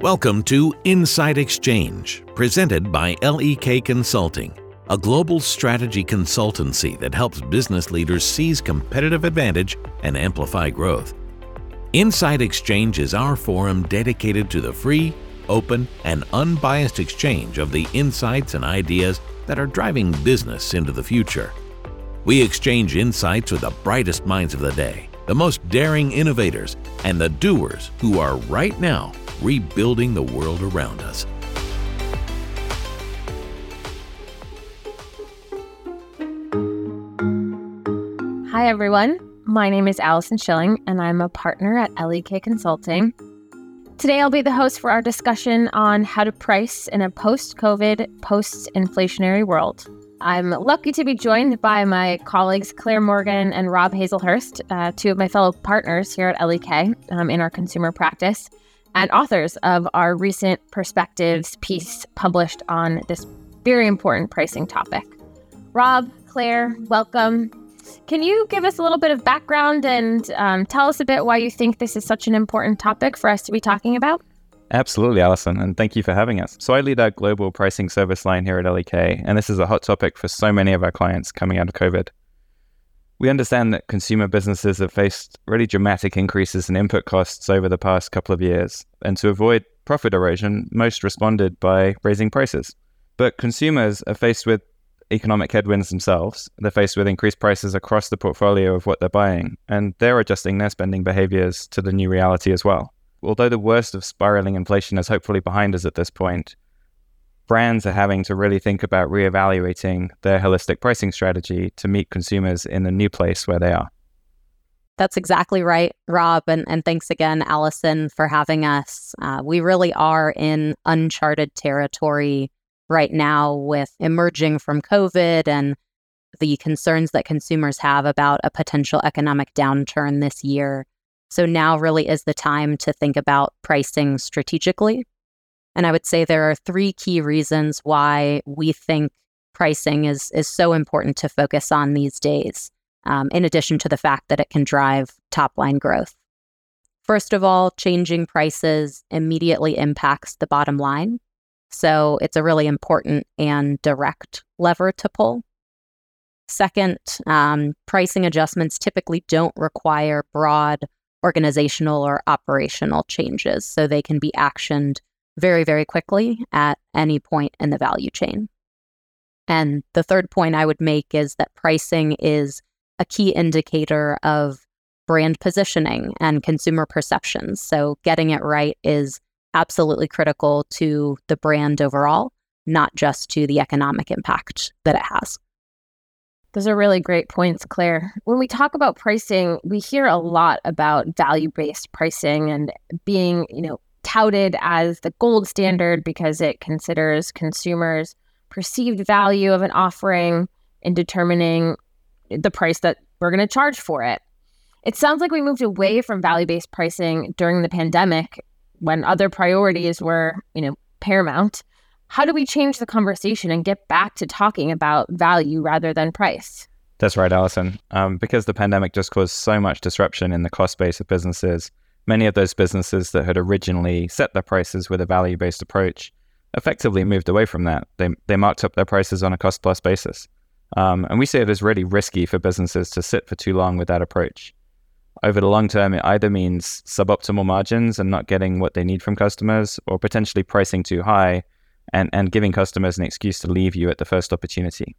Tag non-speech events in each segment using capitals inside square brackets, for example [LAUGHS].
Welcome to Insight Exchange, presented by LEK Consulting, a global strategy consultancy that helps business leaders seize competitive advantage and amplify growth. Insight Exchange is our forum dedicated to the free, open, and unbiased exchange of the insights and ideas that are driving business into the future. We exchange insights with the brightest minds of the day, the most daring innovators, and the doers who are right now rebuilding the world around us. Hi, everyone. My name is Alison Schilling, and I'm a partner at LEK Consulting. Today, I'll be the host for our discussion on how to price in a post COVID, post inflationary world. I'm lucky to be joined by my colleagues Claire Morgan and Rob Haslehurst, uh, two of my fellow partners here at LEK um, in our consumer practice and authors of our recent Perspectives piece published on this very important pricing topic. Rob, Claire, welcome. Can you give us a little bit of background and um, tell us a bit why you think this is such an important topic for us to be talking about? Absolutely, Alison, and thank you for having us. So, I lead our global pricing service line here at LEK, and this is a hot topic for so many of our clients coming out of COVID. We understand that consumer businesses have faced really dramatic increases in input costs over the past couple of years, and to avoid profit erosion, most responded by raising prices. But consumers are faced with economic headwinds themselves. They're faced with increased prices across the portfolio of what they're buying, and they're adjusting their spending behaviors to the new reality as well. Although the worst of spiraling inflation is hopefully behind us at this point, brands are having to really think about reevaluating their holistic pricing strategy to meet consumers in the new place where they are. That's exactly right, Rob. And, and thanks again, Alison, for having us. Uh, we really are in uncharted territory right now with emerging from COVID and the concerns that consumers have about a potential economic downturn this year. So now really is the time to think about pricing strategically and I would say there are three key reasons why we think pricing is is so important to focus on these days. Um, in addition to the fact that it can drive top line growth. First of all, changing prices immediately impacts the bottom line. So it's a really important and direct lever to pull. Second, um, pricing adjustments typically don't require broad organizational or operational changes, so they can be actioned very, very quickly at any point in the value chain. And the third point I would make is that pricing is a key indicator of brand positioning and consumer perceptions. So getting it right is absolutely critical to the brand overall, not just to the economic impact that it has. Those are really great points, Claire. When we talk about pricing, we hear a lot about value-based pricing and being, you know, touted as the gold standard because it considers consumers' perceived value of an offering in determining the price that we're going to charge for it. It sounds like we moved away from value-based pricing during the pandemic when other priorities were, you know, paramount. How do we change the conversation and get back to talking about value rather than price? That's right, Alison. Um, because the pandemic just caused so much disruption in the cost base of businesses, many of those businesses that had originally set their prices with a value based approach effectively moved away from that. They, they marked up their prices on a cost plus basis. Um, and we see it as really risky for businesses to sit for too long with that approach. Over the long term, it either means suboptimal margins and not getting what they need from customers, or potentially pricing too high and, and giving customers an excuse to leave you at the first opportunity.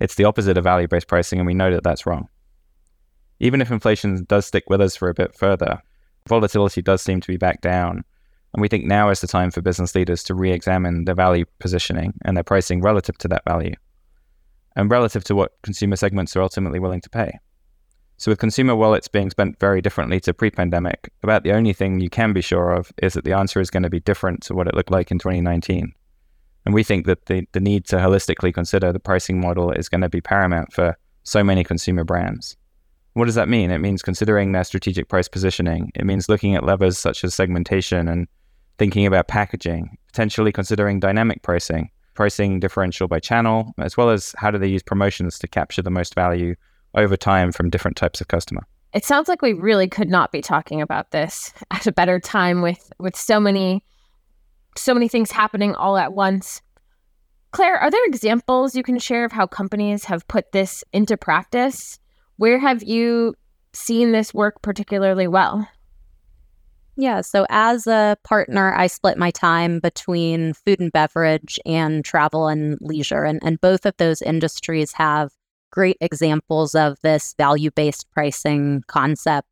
It's the opposite of value based pricing, and we know that that's wrong. Even if inflation does stick with us for a bit further, volatility does seem to be back down. And we think now is the time for business leaders to re examine their value positioning and their pricing relative to that value and relative to what consumer segments are ultimately willing to pay. So, with consumer wallets being spent very differently to pre pandemic, about the only thing you can be sure of is that the answer is going to be different to what it looked like in 2019. And we think that the, the need to holistically consider the pricing model is going to be paramount for so many consumer brands. What does that mean? It means considering their strategic price positioning. It means looking at levers such as segmentation and thinking about packaging, potentially considering dynamic pricing, pricing differential by channel, as well as how do they use promotions to capture the most value over time from different types of customer. It sounds like we really could not be talking about this at a better time with with so many so many things happening all at once. Claire, are there examples you can share of how companies have put this into practice? Where have you seen this work particularly well? Yeah, so as a partner, I split my time between food and beverage and travel and leisure. And, and both of those industries have great examples of this value based pricing concept.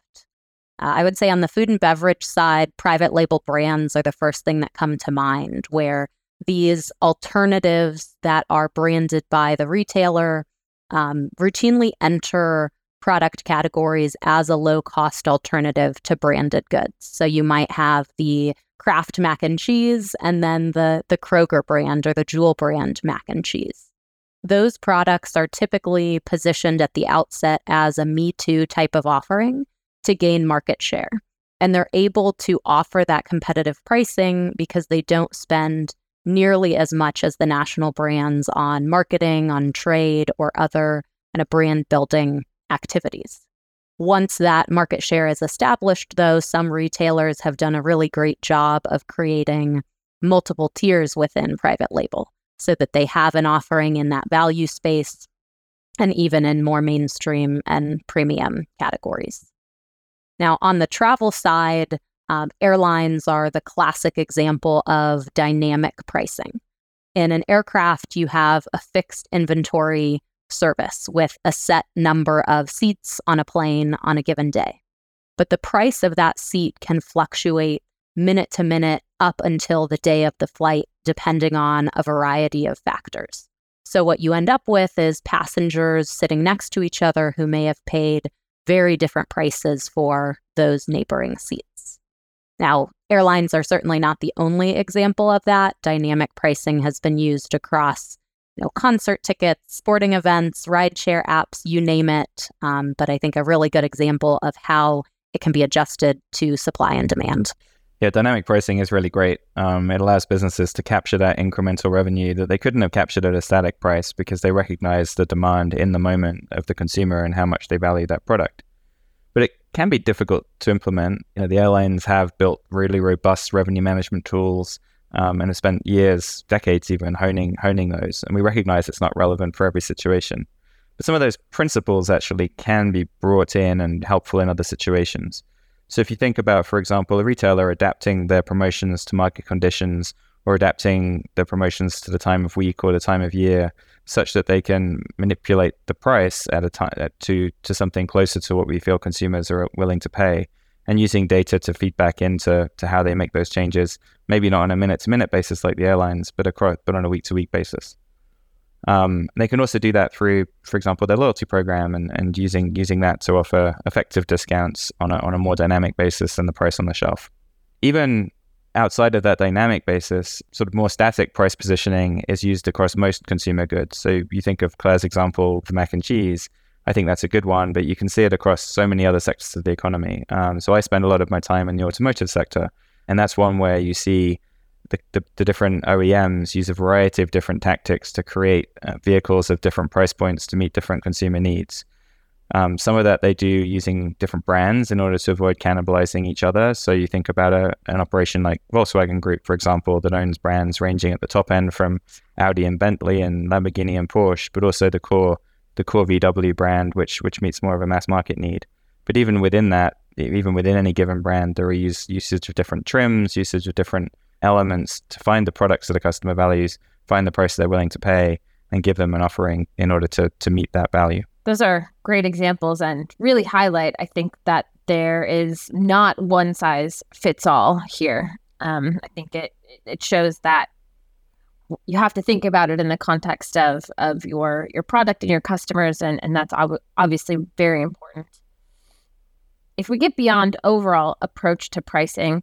Uh, I would say on the food and beverage side, private label brands are the first thing that come to mind, where these alternatives that are branded by the retailer um, routinely enter product categories as a low cost alternative to branded goods. So you might have the Kraft mac and cheese and then the the Kroger brand or the Jewel brand mac and cheese. Those products are typically positioned at the outset as a me too type of offering to gain market share. And they're able to offer that competitive pricing because they don't spend nearly as much as the national brands on marketing, on trade, or other kind of brand building activities. Once that market share is established, though, some retailers have done a really great job of creating multiple tiers within private label so that they have an offering in that value space and even in more mainstream and premium categories. Now, on the travel side, um, airlines are the classic example of dynamic pricing. In an aircraft, you have a fixed inventory service with a set number of seats on a plane on a given day. But the price of that seat can fluctuate minute to minute up until the day of the flight, depending on a variety of factors. So, what you end up with is passengers sitting next to each other who may have paid very different prices for those neighboring seats. Now, airlines are certainly not the only example of that. Dynamic pricing has been used across you know, concert tickets, sporting events, rideshare apps, you name it. Um, but I think a really good example of how it can be adjusted to supply and demand. Yeah, dynamic pricing is really great. Um, it allows businesses to capture that incremental revenue that they couldn't have captured at a static price because they recognize the demand in the moment of the consumer and how much they value that product. But it can be difficult to implement. You know, the airlines have built really robust revenue management tools um, and have spent years, decades even honing honing those. And we recognize it's not relevant for every situation. But some of those principles actually can be brought in and helpful in other situations. So if you think about, for example, a retailer adapting their promotions to market conditions or adapting their promotions to the time of week or the time of year such that they can manipulate the price at a time to to something closer to what we feel consumers are willing to pay and using data to feed back into to how they make those changes, maybe not on a minute to minute basis like the airlines, but across, but on a week to week basis. Um, they can also do that through, for example, their loyalty program and, and using using that to offer effective discounts on a, on a more dynamic basis than the price on the shelf. Even outside of that dynamic basis, sort of more static price positioning is used across most consumer goods. So you think of Claire's example, the mac and cheese. I think that's a good one, but you can see it across so many other sectors of the economy. Um, so I spend a lot of my time in the automotive sector, and that's one where you see the, the, the different OEMs use a variety of different tactics to create uh, vehicles of different price points to meet different consumer needs. Um, some of that they do using different brands in order to avoid cannibalizing each other. So you think about a, an operation like Volkswagen Group, for example, that owns brands ranging at the top end from Audi and Bentley and Lamborghini and Porsche, but also the core the core VW brand, which which meets more of a mass market need. But even within that, even within any given brand, there are use, usage of different trims, usage of different elements to find the products that the customer values, find the price they're willing to pay, and give them an offering in order to to meet that value. Those are great examples and really highlight, I think, that there is not one size fits all here. Um, I think it it shows that you have to think about it in the context of of your your product and your customers and and that's ob- obviously very important if we get beyond overall approach to pricing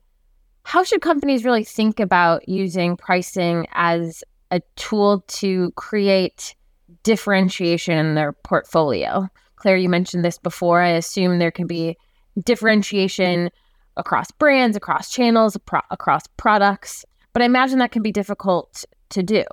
how should companies really think about using pricing as a tool to create differentiation in their portfolio claire you mentioned this before i assume there can be differentiation across brands across channels across products but I imagine that can be difficult to do.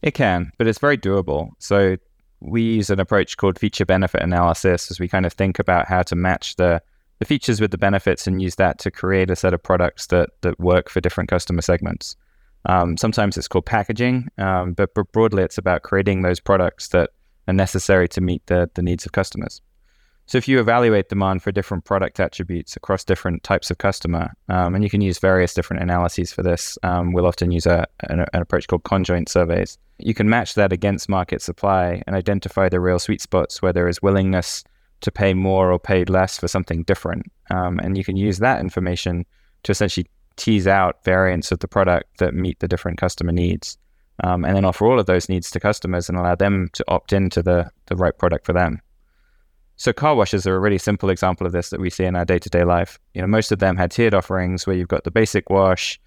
It can, but it's very doable. So we use an approach called feature benefit analysis as we kind of think about how to match the the features with the benefits and use that to create a set of products that that work for different customer segments. Um, sometimes it's called packaging, um, but, broadly, it's about creating those products that are necessary to meet the, the needs of customers. So if you evaluate demand for different product attributes across different types of customer, um, and you can use various different analyses for this, um, we'll often use a, an, an, approach called conjoint surveys. You can match that against market supply and identify the real sweet spots where there is willingness to pay more or pay less for something different. Um, and you can use that information to essentially tease out variants of the product that meet the different customer needs. Um, and then offer all of those needs to customers and allow them to opt into the, the right product for them. So car washes are a really simple example of this that we see in our day-to-day life. You know, most of them had tiered offerings where you've got the basic wash,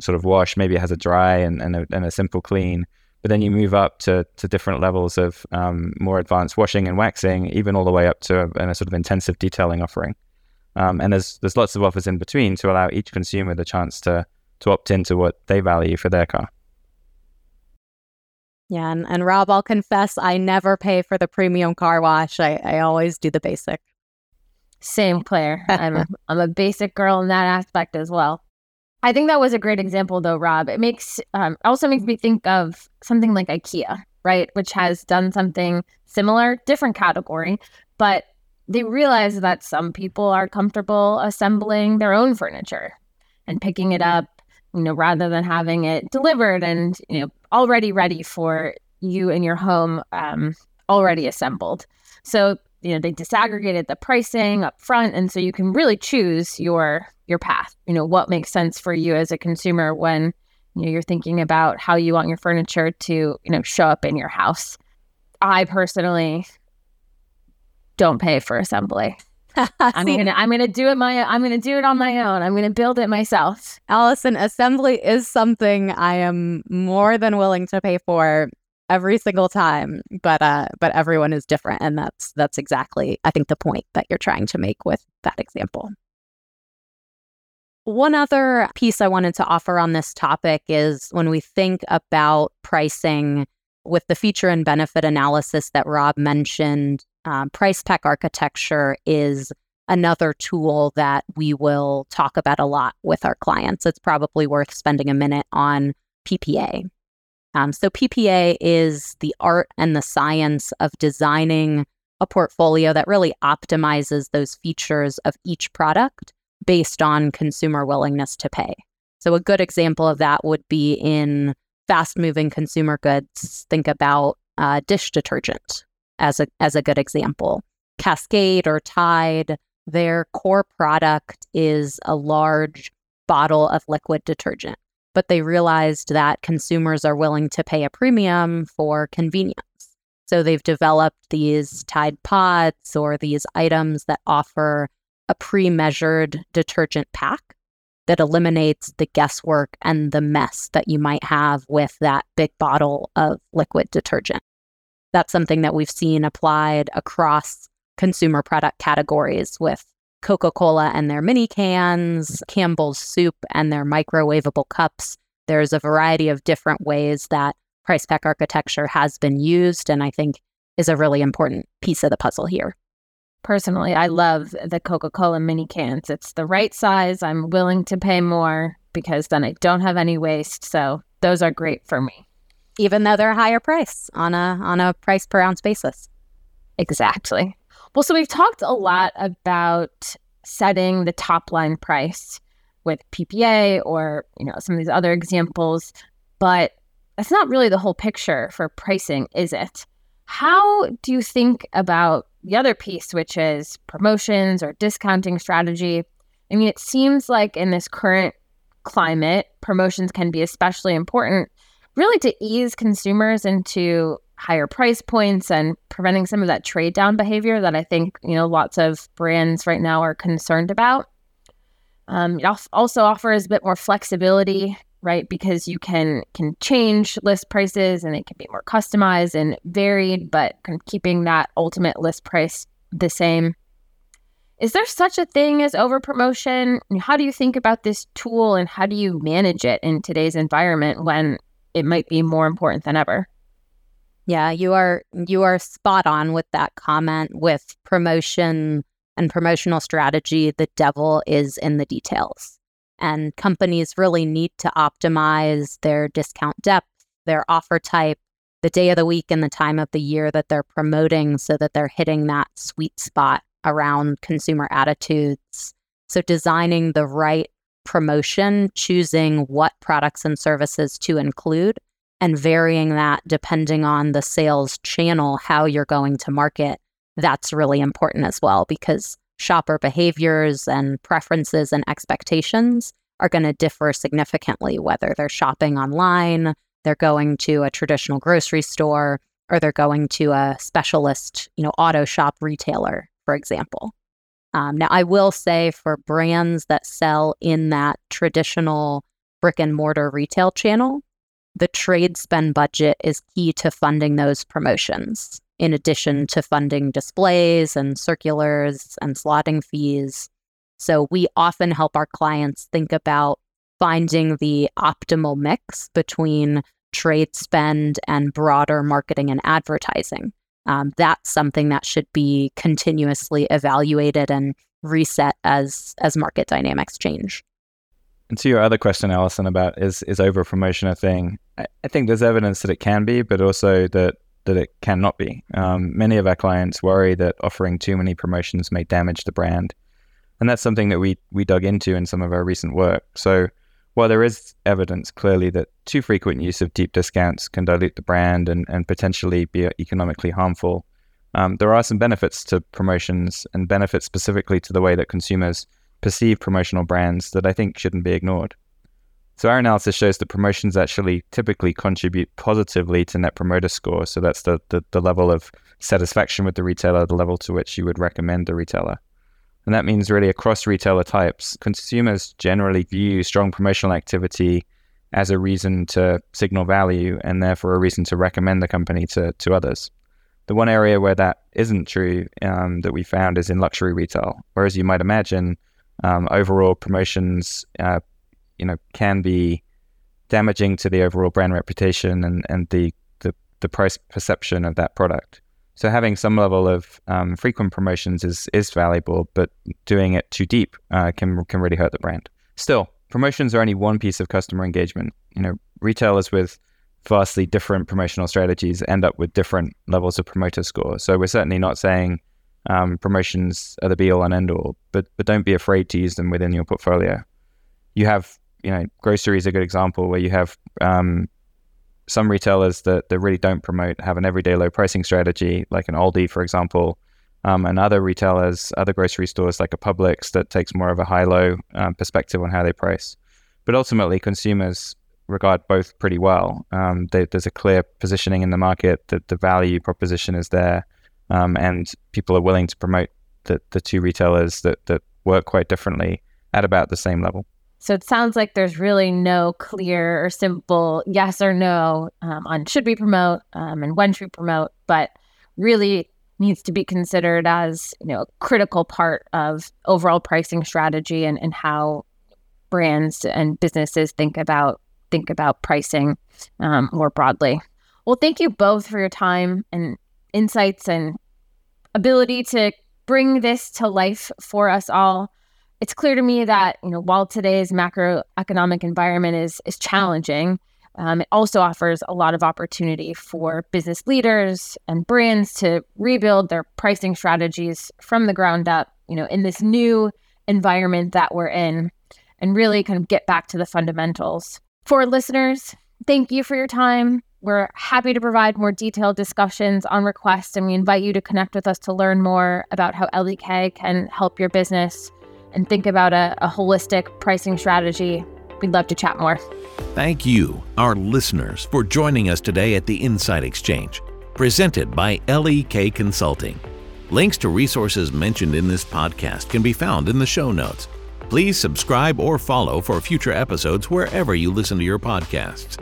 sort of wash, maybe it has a dry and, and, a, and a simple clean. But then you move up to, to different levels of um, more advanced washing and waxing, even all the way up to a, a sort of intensive detailing offering. Um, and there's there's lots of offers in between to allow each consumer the chance to to opt into what they value for their car. Yeah, and, and Rob, I'll confess, I never pay for the premium car wash. I, I always do the basic. Same, Claire. I'm a, [LAUGHS] I'm a basic girl in that aspect as well. I think that was a great example, though, Rob. It makes um, also makes me think of something like IKEA, right, which has done something similar, different category, but they realize that some people are comfortable assembling their own furniture and picking it up, you know, rather than having it delivered and, you know, already ready for you and your home, um, already assembled. So, you know, they mm-hmm. disaggregated the pricing up front. And so you can really choose your your path, you know, what makes sense for you as a consumer when you know you're thinking about how you want your furniture to, you know, show up in your house. I personally don't pay for assembly. [LAUGHS] I'm gonna I'm gonna do it my I'm gonna do it on my mm-hmm. own. I'm gonna build it myself. Alison, assembly is something I am more than willing to pay for every single time. But uh but everyone is different and that's that's exactly I think the point that you're trying to make with that example. One other piece I wanted to offer on this topic is when we think about pricing with the feature and benefit analysis that Rob mentioned, um, price pack architecture is another tool that we will talk about a lot with our clients. It's probably worth spending a minute on PPA. Um, so, PPA is the art and the science of designing a portfolio that really optimizes those features of each product based on consumer willingness to pay. So, a good example of that would be in fast moving consumer goods. Think about uh, dish detergent as a as a good example. Cascade or Tide, their core product is a large bottle of liquid detergent, but they realized that consumers are willing to pay a premium for convenience. So they've developed these Tide Pods or these items that offer a pre measured detergent pack that eliminates the guesswork and the mess that you might have with that big bottle of liquid detergent. That's something that we've seen applied across consumer product categories with Coca Cola and their mini cans, mm-hmm. Campbell's soup and their microwavable cups. There's a variety of different ways that price pack architecture has been used, and I think is a really important piece of the puzzle here. Personally, I love the Coca Cola mini cans. It's the right size. I'm willing to pay more because then I don't have any waste. So those are great for me even though they're a higher price on a on a price per ounce basis. Exactly. Well, so we've talked a mm-hmm. lot about setting the top line price with PPA or, you know, some of these other examples, but that's not really the whole picture for pricing, is it? How do you think about the other piece, which is promotions or discounting strategy? I mean, it seems like in this current climate, promotions can be especially important really to ease consumers into higher price points and preventing some of that trade down behavior that I think you know lots of brands right now are concerned about. Um, it also offers a bit more flexibility, right? Because you can can change list prices and it can be more customized and varied, but keeping that ultimate list price the same. Is there such a thing as over promotion? How do you think about this tool and how do you manage it in today's environment when it might be more important than ever. Yeah, you are you are spot on with that comment with promotion and promotional strategy. The devil is in the details. And companies really need to optimize their discount depth, their offer type, the day of the week and the time of the year that they're promoting so that they're hitting that sweet spot around consumer attitudes. So, designing the right promotion, choosing what products and services to include, and varying that depending on the sales channel, how you're going to market. That's really important as well because shopper behaviors and preferences and expectations are going to differ significantly, whether they're shopping online, they're going to a traditional grocery store, or they're going to a specialist, you know, auto shop retailer, for example. Um, now, I will say for brands that sell in that traditional brick and mortar retail channel, the trade spend budget is key to funding those promotions, in addition to funding displays and circulars and slotting fees. So, we often help our clients think about finding the optimal mix between trade spend and broader marketing and advertising. Um, that's something that should be continuously evaluated and reset as as market dynamics change. And to your other question, Alison, about is is over promotion a thing? I, I, think there's evidence that it can be, but also that that it cannot be. Um, many of our clients worry that offering too many promotions may damage the brand, and that's something that we we dug into in some of our recent work. So while there is evidence clearly that too frequent use of deep discounts can dilute the brand and, and potentially be economically harmful, um, there are some benefits to promotions and benefits specifically to the way that consumers perceive promotional brands that I think shouldn't be ignored. So our analysis shows that promotions actually typically contribute positively to net promoter score. So that's the, the, the level of satisfaction with the retailer, the level to which you would recommend the retailer. And that means really across retailer types, consumers generally view strong promotional activity as a reason to signal value and therefore a reason to recommend the company to, to others. The one area where that isn't true um, that we found is in luxury retail. Whereas you might imagine, um, overall promotions, uh, you know, can be damaging to the overall brand reputation and, and the, the, the price perception of that product. So having some level of um, frequent promotions is is valuable, but doing it too deep uh, can can really hurt the brand. Still, promotions are only one piece of customer engagement. You know, retailers with vastly different promotional strategies end up with different levels of promoter score. So we're certainly not saying um, promotions are the be all and end all, but but don't be afraid to use them within your portfolio. You have, you know, grocery is a good example where you have um, some retailers that, that really don't promote have an everyday low pricing strategy, like an Aldi, for example, um, and other retailers, other grocery stores like a Publix that takes more of a high low um, perspective on how they price. But ultimately, consumers regard both pretty well. Um, they, there's a clear positioning in the market that the value proposition is there, um, and people are willing to promote the, the two retailers that, that work quite differently at about the same level. So it sounds like there's really no clear or simple yes or no um, on should we promote um, and when should we promote, but really needs to be considered as you know a critical part of overall pricing strategy and, and how brands and businesses think about think about pricing um, more broadly. Well, thank you both for your time and insights and ability to bring this to life for us all it's clear to me that you know while today's macroeconomic environment is is challenging, um, it also offers a lot of opportunity for business leaders and brands to rebuild their pricing strategies from the ground up. You know, in this new environment that we're in, and really kind of get back to the fundamentals. For listeners, thank you for your time. We're happy to provide more detailed discussions on request, and we invite you to connect with us to learn more about how LEK can help your business and think about a, a holistic pricing strategy, we'd love to chat more. Thank you, our listeners, for joining us today at the Insight Exchange, presented by LEK Consulting. Links to resources mentioned in this podcast can be found in the show notes. Please subscribe or follow for future episodes wherever you listen to your podcasts.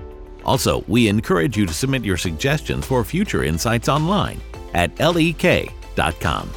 Also, we encourage you to submit your suggestions for future insights online at lek.com.